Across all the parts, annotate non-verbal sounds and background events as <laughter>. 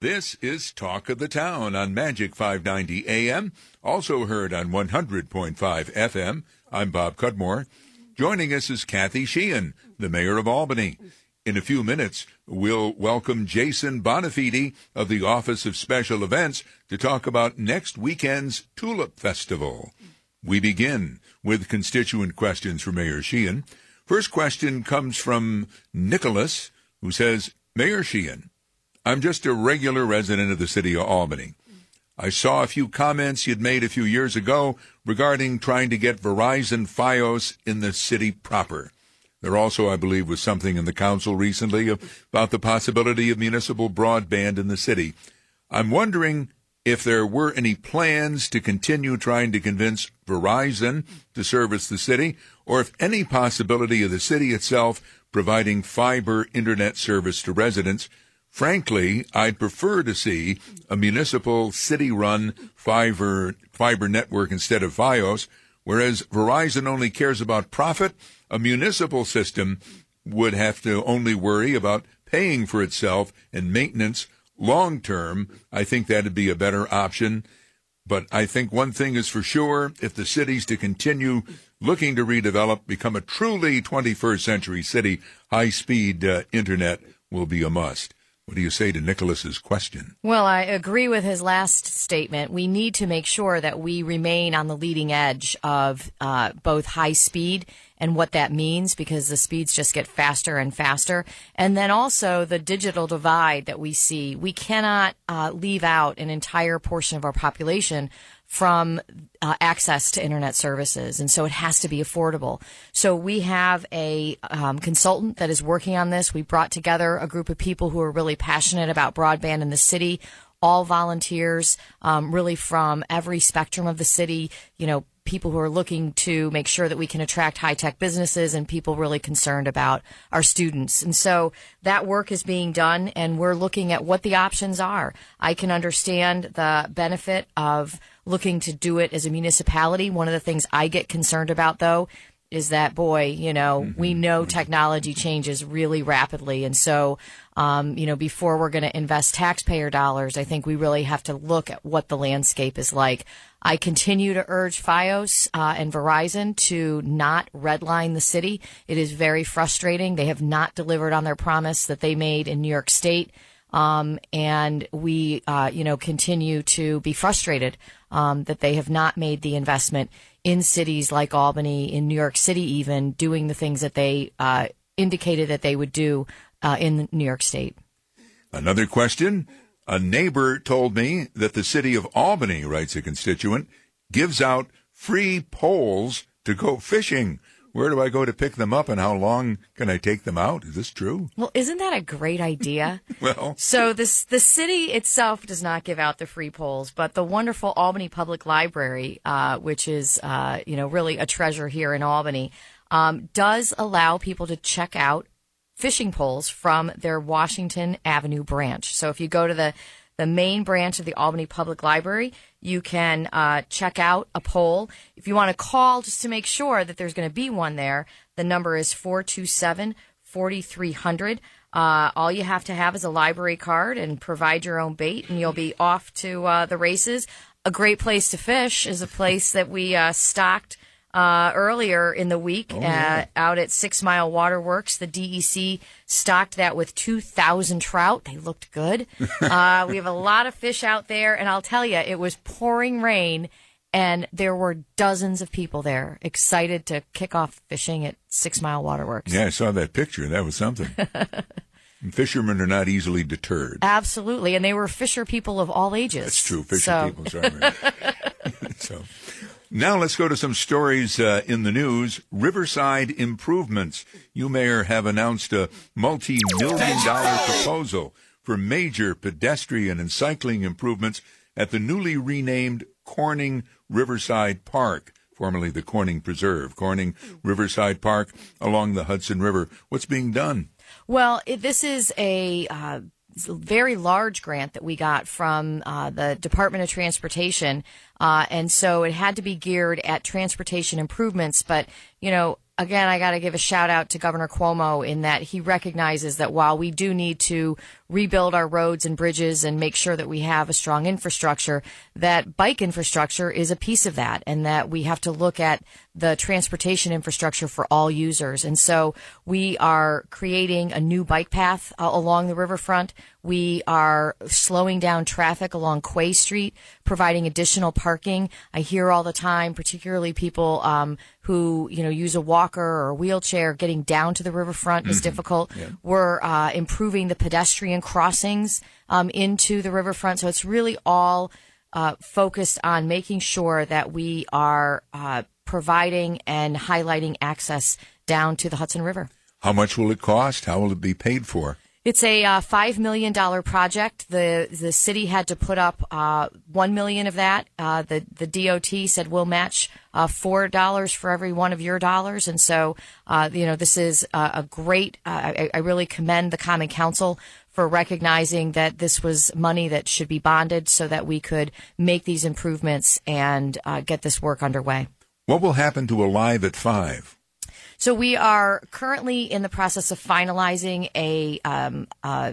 This is Talk of the Town on Magic 590 AM, also heard on 100.5 FM. I'm Bob Cudmore. Joining us is Kathy Sheehan, the mayor of Albany. In a few minutes, we'll welcome Jason Bonafide of the Office of Special Events to talk about next weekend's Tulip Festival. We begin with constituent questions for Mayor Sheehan. First question comes from Nicholas, who says, Mayor Sheehan, I'm just a regular resident of the city of Albany. I saw a few comments you'd made a few years ago regarding trying to get Verizon Fios in the city proper. There also, I believe, was something in the council recently about the possibility of municipal broadband in the city. I'm wondering if there were any plans to continue trying to convince Verizon to service the city, or if any possibility of the city itself providing fiber internet service to residents Frankly, I'd prefer to see a municipal city-run fiber fiber network instead of Fios, whereas Verizon only cares about profit. A municipal system would have to only worry about paying for itself and maintenance long term. I think that'd be a better option. But I think one thing is for sure, if the city's to continue looking to redevelop, become a truly 21st century city, high speed uh, internet will be a must. What do you say to Nicholas's question? Well, I agree with his last statement. We need to make sure that we remain on the leading edge of uh, both high speed and what that means because the speeds just get faster and faster. And then also the digital divide that we see. We cannot uh, leave out an entire portion of our population from uh, access to internet services, and so it has to be affordable. So we have a um, consultant that is working on this. We brought together a group of people who are really passionate about broadband in the city. All volunteers, um, really from every spectrum of the city. You know, people who are looking to make sure that we can attract high tech businesses and people really concerned about our students. And so that work is being done and we're looking at what the options are. I can understand the benefit of looking to do it as a municipality. One of the things I get concerned about, though, is that boy, you know, mm-hmm. we know technology changes really rapidly, and so, um, you know, before we're going to invest taxpayer dollars, I think we really have to look at what the landscape is like. I continue to urge FiOS uh, and Verizon to not redline the city. It is very frustrating. They have not delivered on their promise that they made in New York State. Um, and we, uh, you know, continue to be frustrated um, that they have not made the investment in cities like Albany, in New York City, even doing the things that they uh, indicated that they would do uh, in New York State. Another question. A neighbor told me that the city of Albany, writes a constituent, gives out free poles to go fishing. Where do I go to pick them up and how long can I take them out? Is this true? Well, isn't that a great idea? <laughs> well, so this the city itself does not give out the free poles, but the wonderful Albany Public Library, uh, which is uh, you know really a treasure here in Albany, um, does allow people to check out fishing poles from their Washington Avenue branch. So if you go to the the main branch of the Albany Public Library. You can uh, check out a pole. If you want to call just to make sure that there's going to be one there, the number is 427 4300. Uh, all you have to have is a library card and provide your own bait, and you'll be off to uh, the races. A great place to fish is a place that we uh, stocked uh, earlier in the week oh, yeah. uh, out at Six Mile Waterworks. The DEC stocked that with 2,000 trout. They looked good. <laughs> uh, we have a lot of fish out there, and I'll tell you, it was pouring rain, and there were dozens of people there excited to kick off fishing at Six Mile Waterworks. Yeah, I saw that picture. That was something. <laughs> Fishermen are not easily deterred. Absolutely, and they were fisher people of all ages. That's true. Fisher so. people, sorry. <laughs> so, now let's go to some stories uh, in the news. Riverside improvements. You, Mayor, have announced a multi-million dollar proposal for major pedestrian and cycling improvements at the newly renamed Corning Riverside Park, formerly the Corning Preserve. Corning Riverside Park along the Hudson River. What's being done? Well, it, this is a uh, very large grant that we got from uh, the Department of Transportation, uh, and so it had to be geared at transportation improvements. But you know, again, I got to give a shout out to Governor Cuomo in that he recognizes that while we do need to rebuild our roads and bridges and make sure that we have a strong infrastructure, that bike infrastructure is a piece of that and that we have to look at the transportation infrastructure for all users. And so we are creating a new bike path uh, along the riverfront. We are slowing down traffic along Quay Street, providing additional parking. I hear all the time, particularly people um, who you know use a walker or a wheelchair, getting down to the riverfront mm-hmm. is difficult. Yeah. We're uh, improving the pedestrian crossings um, into the riverfront, so it's really all uh, focused on making sure that we are uh, providing and highlighting access down to the Hudson River. How much will it cost? How will it be paid for? It's a uh, five million dollar project. the The city had to put up uh, one million of that. Uh, the the DOT said we'll match uh, four dollars for every one of your dollars, and so uh, you know this is a great. Uh, I, I, really commend the Common Council for recognizing that this was money that should be bonded, so that we could make these improvements and get this work underway. What will happen to Alive at Five? So we are currently in the process of finalizing a um, uh,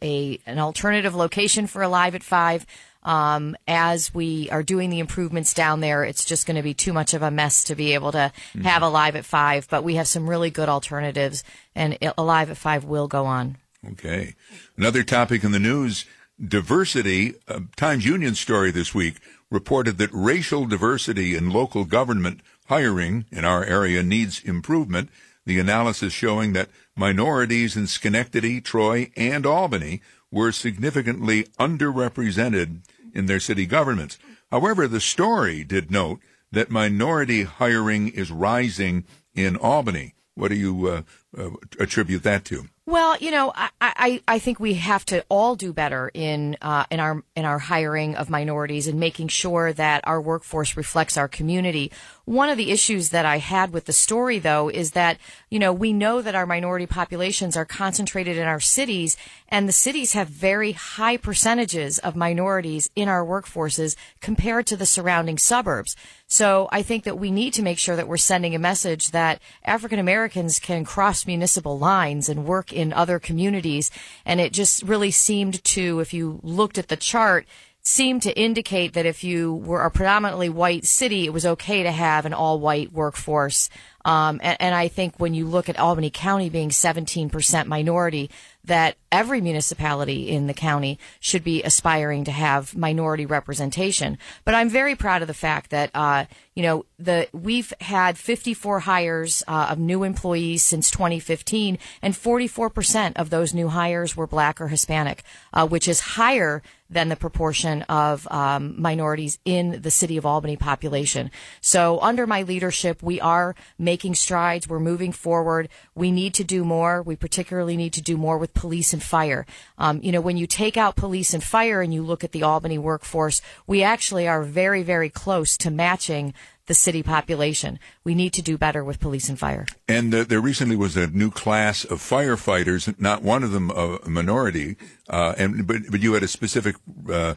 a an alternative location for Alive at Five. Um, as we are doing the improvements down there, it's just going to be too much of a mess to be able to mm-hmm. have Alive at Five. But we have some really good alternatives, and Alive at Five will go on. Okay. Another topic in the news: diversity. Uh, Times Union story this week reported that racial diversity in local government Hiring in our area needs improvement. The analysis showing that minorities in Schenectady, Troy, and Albany were significantly underrepresented in their city governments. However, the story did note that minority hiring is rising in Albany. What do you uh, uh, attribute that to? Well, you know, I, I, I think we have to all do better in uh, in our in our hiring of minorities and making sure that our workforce reflects our community. One of the issues that I had with the story, though, is that, you know, we know that our minority populations are concentrated in our cities, and the cities have very high percentages of minorities in our workforces compared to the surrounding suburbs. So I think that we need to make sure that we're sending a message that African Americans can cross municipal lines and work in other communities. And it just really seemed to, if you looked at the chart, seemed to indicate that if you were a predominantly white city, it was okay to have an all white workforce. Um, and, and, I think when you look at Albany County being 17% minority, that every municipality in the county should be aspiring to have minority representation. But I'm very proud of the fact that, uh, you know, the we've had 54 hires uh, of new employees since 2015, and 44% of those new hires were black or Hispanic, uh, which is higher than the proportion of um, minorities in the city of Albany population. So under my leadership, we are making strides. We're moving forward. We need to do more. We particularly need to do more with police and fire. Um, you know, when you take out police and fire and you look at the Albany workforce, we actually are very, very close to matching the city population. We need to do better with police and fire. And there recently was a new class of firefighters, not one of them a minority, uh, and but but you had a specific. Uh,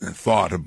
thought uh,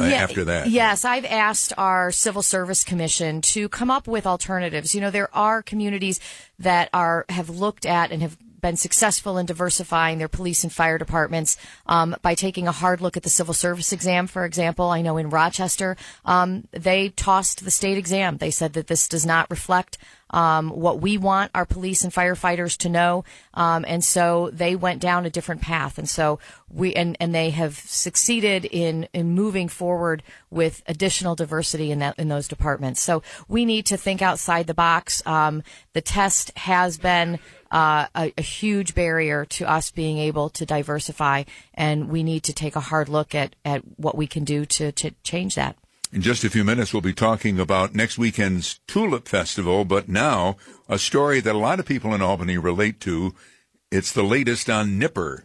yeah, after that. Yes, I've asked our Civil Service Commission to come up with alternatives. You know, there are communities that are have looked at and have been successful in diversifying their police and fire departments um, by taking a hard look at the civil service exam, for example. I know in Rochester, um, they tossed the state exam. They said that this does not reflect um, what we want our police and firefighters to know, um, and so they went down a different path. And so we and, and they have succeeded in in moving forward with additional diversity in that in those departments. So we need to think outside the box. Um, the test has been uh, a, a, huge barrier to us being able to diversify, and we need to take a hard look at, at what we can do to, to change that. In just a few minutes, we'll be talking about next weekend's Tulip Festival, but now a story that a lot of people in Albany relate to. It's the latest on Nipper.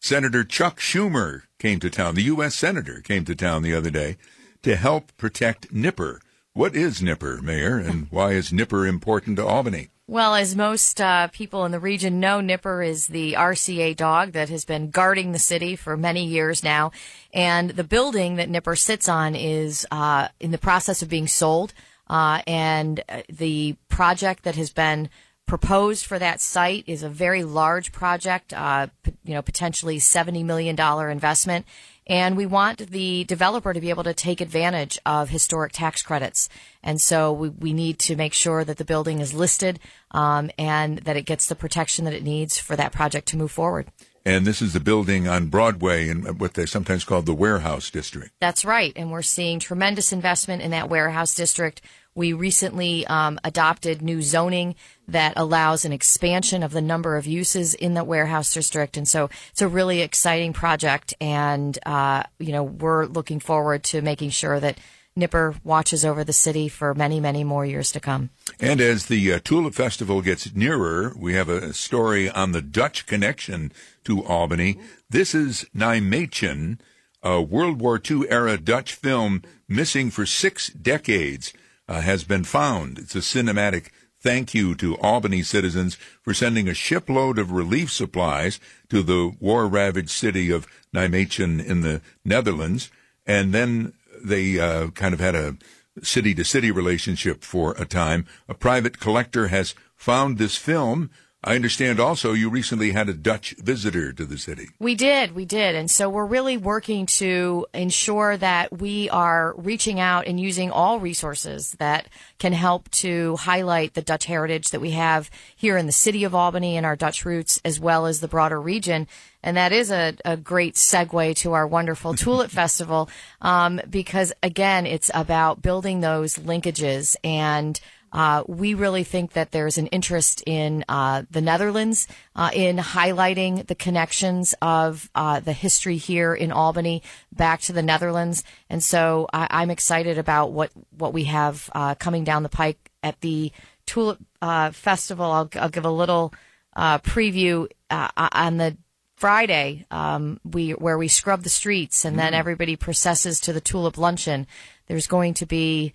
Senator Chuck Schumer came to town, the U.S. Senator came to town the other day to help protect Nipper. What is Nipper, Mayor, and why is Nipper important to Albany? Well, as most uh, people in the region know, Nipper is the RCA dog that has been guarding the city for many years now. And the building that Nipper sits on is uh, in the process of being sold. Uh, and uh, the project that has been proposed for that site is a very large project, uh, you know, potentially $70 million investment. And we want the developer to be able to take advantage of historic tax credits. And so we, we need to make sure that the building is listed um, and that it gets the protection that it needs for that project to move forward. And this is the building on Broadway in what they sometimes call the warehouse district. That's right. And we're seeing tremendous investment in that warehouse district. We recently um, adopted new zoning that allows an expansion of the number of uses in the warehouse district, and so it's a really exciting project. And uh, you know, we're looking forward to making sure that Nipper watches over the city for many, many more years to come. And as the uh, Tulip Festival gets nearer, we have a story on the Dutch connection to Albany. This is Nijmegen, a World War II era Dutch film missing for six decades uh, has been found. It's a cinematic thank you to Albany citizens for sending a shipload of relief supplies to the war ravaged city of Nijmegen in the Netherlands. And then they uh, kind of had a city to city relationship for a time. A private collector has found this film I understand also you recently had a Dutch visitor to the city. We did, we did. And so we're really working to ensure that we are reaching out and using all resources that can help to highlight the Dutch heritage that we have here in the city of Albany and our Dutch roots, as well as the broader region. And that is a, a great segue to our wonderful Tulip <laughs> Festival, um, because again, it's about building those linkages and uh, we really think that there's an interest in uh, the Netherlands uh, in highlighting the connections of uh, the history here in Albany back to the Netherlands, and so I- am excited about what what we have uh, coming down the pike at the Tulip uh, Festival. I'll, I'll, give a little preview on the Friday, um, we where we scrub the streets, and then mm. everybody processes to the Tulip Luncheon. There's going to be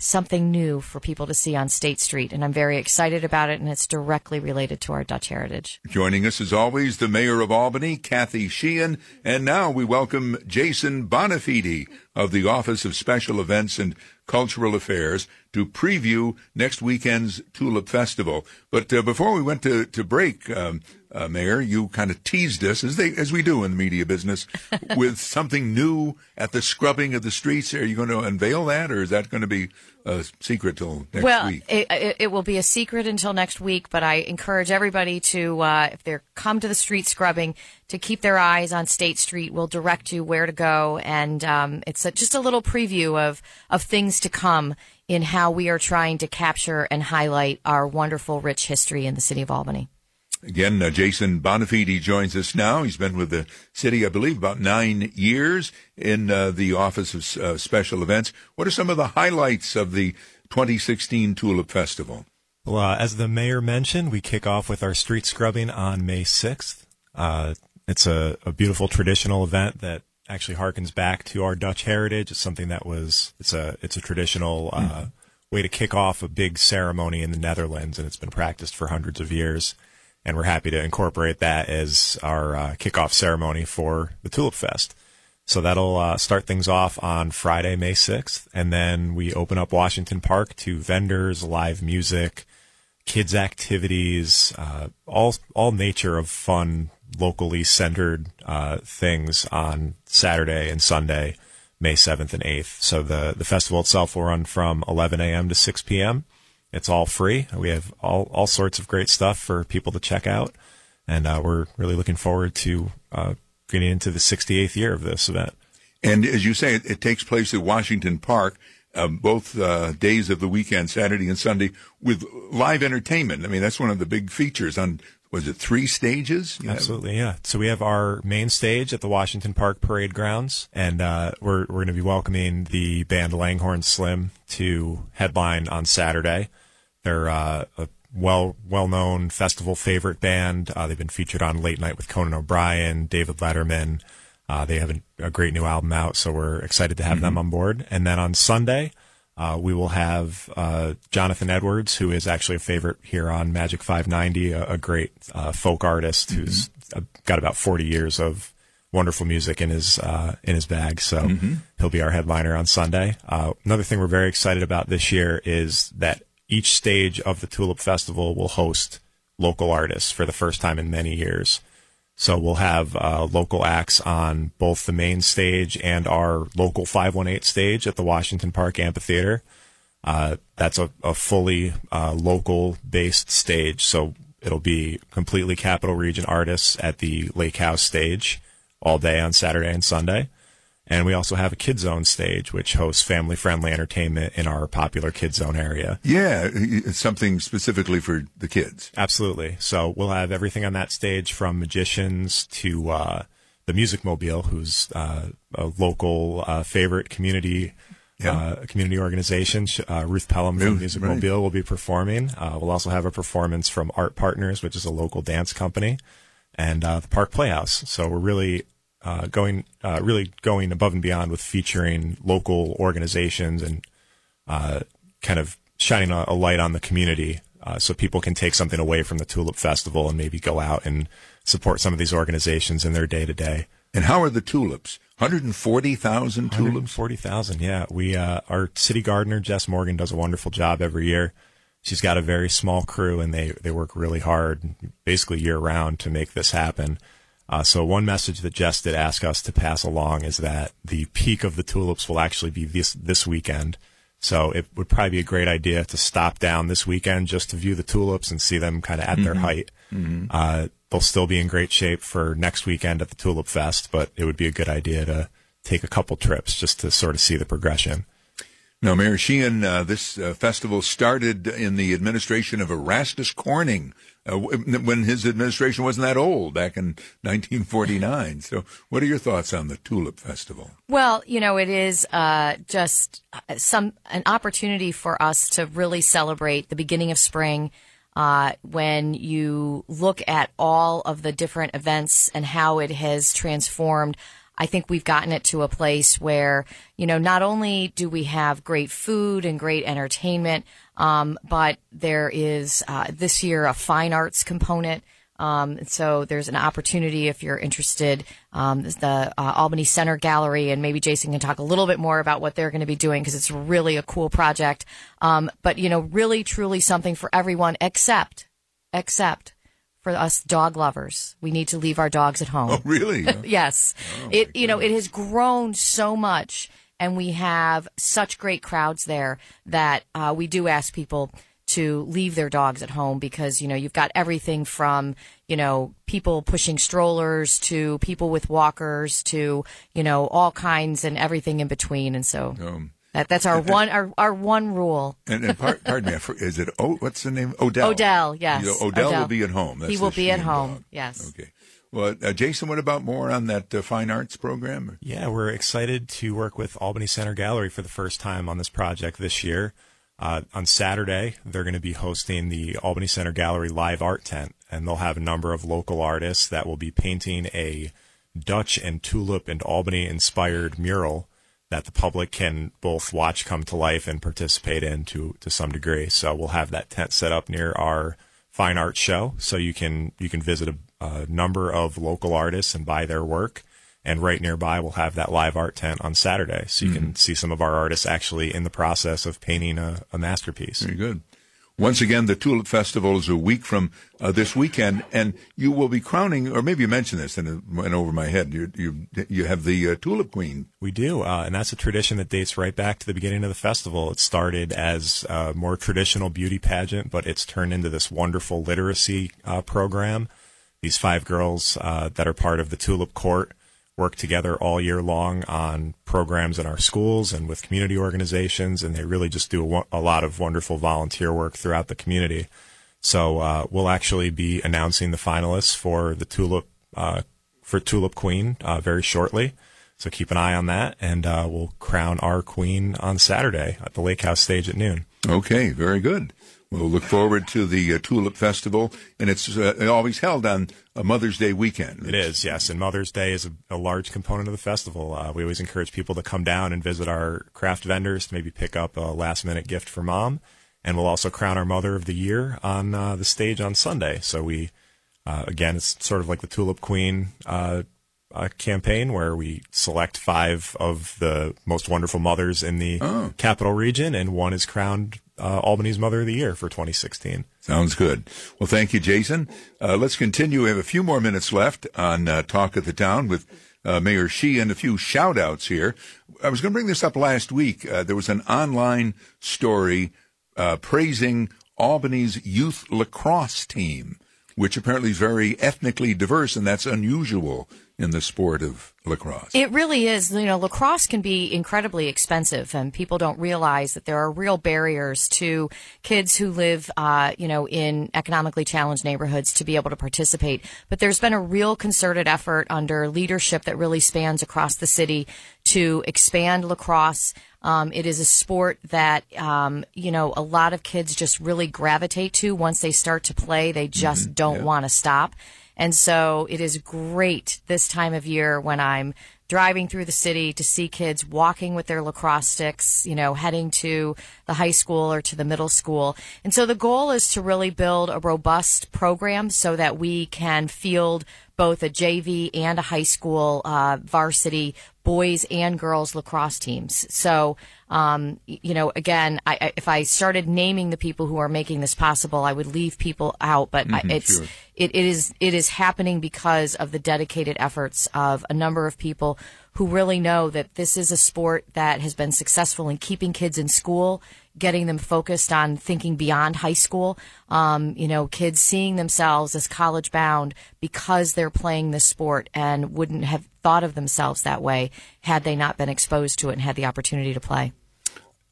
something new for people to see on State Street, and I'm very excited about it, and it's directly related to our Dutch heritage. Joining us as always, the Mayor of Albany, Kathy Sheehan, and now we welcome Jason Bonafide of the Office of Special Events and Cultural Affairs to preview next weekend's Tulip Festival. But uh, before we went to, to break, um, uh, Mayor, you kind of teased us, as they as we do in the media business, <laughs> with something new at the scrubbing of the streets. Are you going to unveil that, or is that going to be a secret till next well, week? Well, it, it, will be a secret until next week. But I encourage everybody to, uh, if they come to the street scrubbing, to keep their eyes on State Street. We'll direct you where to go, and um, it's a, just a little preview of of things to come in how we are trying to capture and highlight our wonderful, rich history in the city of Albany. Again, uh, Jason Bonafide joins us now. He's been with the city, I believe, about nine years in uh, the Office of uh, Special Events. What are some of the highlights of the 2016 Tulip Festival? Well, uh, as the mayor mentioned, we kick off with our street scrubbing on May 6th. Uh, it's a, a, beautiful traditional event that actually harkens back to our Dutch heritage. It's something that was it's a it's a traditional mm. way to kick off a big ceremony in the Netherlands, and it's been practiced for hundreds of years and we're happy to incorporate that as our uh, kickoff ceremony for the Tulip Fest. So that'll uh, start things off on Friday, May 6th, and then we open up Washington Park to vendors, live music, kids activities, uh, all all nature of fun, locally centered uh, things on Saturday and Sunday, May 7th and 8th. So the the festival itself will run from 11 a.m. to 6 p.m. It's all free. We have all, all sorts of great stuff for people to check out. And uh, we're really looking forward to uh, getting into the 68th year of this event. And as you say, it, it takes place at Washington Park. Um, both uh, days of the weekend, Saturday and Sunday, with live entertainment. I mean, that's one of the big features on was it three stages? You Absolutely, have? yeah. So we have our main stage at the Washington Park Parade Grounds, and uh, we're we're going to be welcoming the band Langhorne Slim to headline on Saturday. They're uh, a well well known festival favorite band. Uh, they've been featured on Late Night with Conan O'Brien, David Letterman. Uh, they have a, a, great new album out, so we're excited to have mm-hmm. them on board. And then on Sunday, uh, we will have uh, Jonathan Edwards, who is actually a favorite here on Magic 590, a, a great uh, folk artist mm-hmm. who's got about 40 years of wonderful music in his uh, in his bag. So mm-hmm. he'll be our headliner on Sunday. Uh, another thing we're very excited about this year is that each stage of the Tulip Festival will host local artists for the first time in many years. So we'll have uh, local acts on both the main stage and our local 518 stage at the Washington Park Amphitheater. Uh, that's a, a fully uh, local based stage. So it'll be completely Capital Region artists at the Lake House stage all day on Saturday and Sunday. And we also have a Kid Zone stage, which hosts family friendly entertainment in our popular Kid Zone area. Yeah, something specifically for the kids. Absolutely. So we'll have everything on that stage from magicians to uh, the Music Mobile, who's uh, a local uh, favorite community. Yeah. Uh, community organization. Uh, Ruth Pelham from Music right. Mobile will be performing. Uh, we'll also have a performance from Art Partners, which is a local dance company, and uh, the Park Playhouse. So we're really uh, going, uh, really going above and beyond with featuring local organizations and uh, kind of shining a, a light on the community, uh, so people can take something away from the Tulip Festival and maybe go out and support some of these organizations in their day to day. And how are the tulips? 140,000 tulips? 40,000, yeah. We, uh, our city gardener, Jess Morgan, does a wonderful job every year. She's got a very small crew and they, they work really hard, basically year round to make this happen. Uh, so one message that Jess did ask us to pass along is that the peak of the tulips will actually be this, this weekend. So it would probably be a great idea to stop down this weekend just to view the tulips and see them kind of at their height. Uh, they'll still be in great shape for next weekend at the Tulip Fest, but it would be a good idea to take a couple trips just to sort of see the progression. Now, Mayor Sheehan, uh, this uh, festival started in the administration of Erastus Corning uh, when his administration wasn't that old back in 1949. So, what are your thoughts on the Tulip Festival? Well, you know, it is uh, just uh, some an opportunity for us to really celebrate the beginning of spring. Uh, when you look at all of the different events and how it has transformed, I think we've gotten it to a place where, you know, not only do we have great food and great entertainment, um, but there is uh, this year a fine arts component. Um, so there's an opportunity if you're interested. Um, the uh, Albany Center Gallery, and maybe Jason can talk a little bit more about what they're going to be doing because it's really a cool project. Um, but you know, really, truly something for everyone except, except for us dog lovers. We need to leave our dogs at home. Oh, really? <laughs> Yes. it you know, it has grown so much and we have such great crowds there that uh, we do ask people to leave their dogs at home because you know you've got everything from you know people pushing strollers to people with walkers to you know all kinds and everything in between and so Um, that that's our one our, our one rule and, and par- pardon me, is it oh, what's the name? Odell. Odell, yes. You know, Odell, Odell. will be at home. That's he will be at home dog. yes Okay. Well, uh, Jason, what about more on that uh, fine arts program? Yeah, we're excited to work with Albany Center Gallery for the first time on this project this year. Uh, on Saturday, they're going to be hosting the Albany Center Gallery live art tent, and they'll have a number of local artists that will be painting a Dutch and tulip and Albany inspired mural that the public can both watch come to life and participate in to, to some degree. So we'll have that tent set up near our fine art show, so you can you can visit a, a number of local artists and buy their work. And right nearby, we'll have that live art tent on Saturday, so you can mm-hmm. see some of our artists actually in the process of painting a, a masterpiece. Very good. Once again, the Tulip Festival is a week from uh, this weekend, and you will be crowning, or maybe you mentioned this and it went over my head. You you, you have the uh, Tulip Queen. We do, uh, and that's a tradition that dates right back to the beginning of the festival. It started as a more traditional beauty pageant, but it's turned into this wonderful literacy uh, program. These five girls uh, that are part of the Tulip Court work together all year long on programs in our schools and with community organizations, and they really just do a, a lot of wonderful volunteer work throughout the community. So uh, we'll actually be announcing the finalists for the Tulip uh, for Tulip Queen uh, very shortly. So keep an eye on that, and uh, we'll crown our queen on Saturday at the Lake House stage at noon. Okay, very good. We'll look forward to the uh, Tulip Festival, and it's uh, always held on a Mother's Day weekend. It is, yes. And Mother's Day is a, a large component of the festival. Uh, we always encourage people to come down and visit our craft vendors to maybe pick up a last minute gift for mom. And we'll also crown our Mother of the Year on uh, the stage on Sunday. So we, uh, again, it's sort of like the Tulip Queen uh, uh, campaign where we select five of the most wonderful mothers in the Oh. capital region, and one is crowned uh, Albany's Mother of the Year for 2016. Sounds good. Well, thank you, Jason. Uh, let's continue. We have a few more minutes left on uh, Talk of the Town with uh, Mayor Sheehan. A few shout outs here. I was going to bring this up last week. Uh, there was an online story uh, praising Albany's youth lacrosse team, which apparently is very ethnically diverse, and that's unusual in the sport of lacrosse. It really is. You know, lacrosse can be incredibly expensive, and people don't realize that there are real barriers to kids who live, uh, you know, in economically challenged neighborhoods to be able to participate. But there's been a real concerted effort under leadership that really spans across the city to expand lacrosse. Um, it is a sport that, um, you know, a lot of kids just really gravitate to once they start to play. They just don't want to stop. And so it is great this time of year when I'm driving through the city to see kids walking with their lacrosse sticks, you know, heading to the high school or to the middle school. And so the goal is to really build a robust program so that we can field both a JV and a high school uh, varsity boys and girls lacrosse teams. So, um, you know, again, I, I, if I started naming the people who are making this possible, I would leave people out. But I, it's sure. it, it is it is happening because of the dedicated efforts of a number of people who really know that this is a sport that has been successful in keeping kids in school, getting them focused on thinking beyond high school. Um, you know, kids seeing themselves as college bound because they're playing this sport and wouldn't have thought of themselves that way had they not been exposed to it and had the opportunity to play.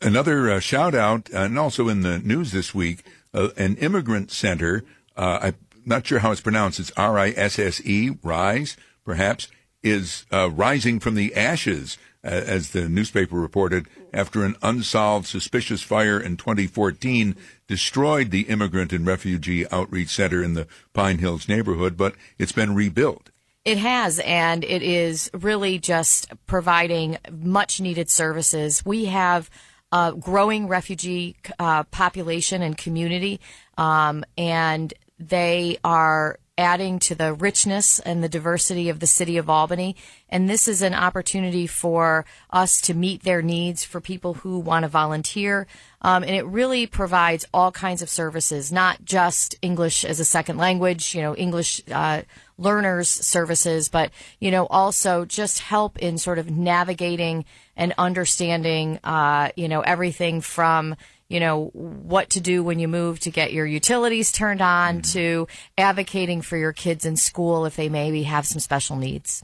Another uh, shout out, and also in the news this week, uh, an immigrant center. Uh, I'm not sure how it's pronounced. It's R I S S E, Rise, perhaps, is uh, rising from the ashes, as the newspaper reported, after an unsolved suspicious fire in 2014 destroyed the immigrant and refugee outreach center in the Pine Hills neighborhood, but it's been rebuilt. It has, and it is really just providing much needed services. We have a growing refugee uh, population and community, um, and they are adding to the richness and the diversity of the city of Albany. And this is an opportunity for us to meet their needs for people who want to volunteer. Um, and it really provides all kinds of services, not just English as a second language, you know, English uh, learners services, but, you know, also just help in sort of navigating and understanding, uh, you know, everything from, you know, what to do when you move to get your utilities turned on mm-hmm. to advocating for your kids in school if they maybe have some special needs.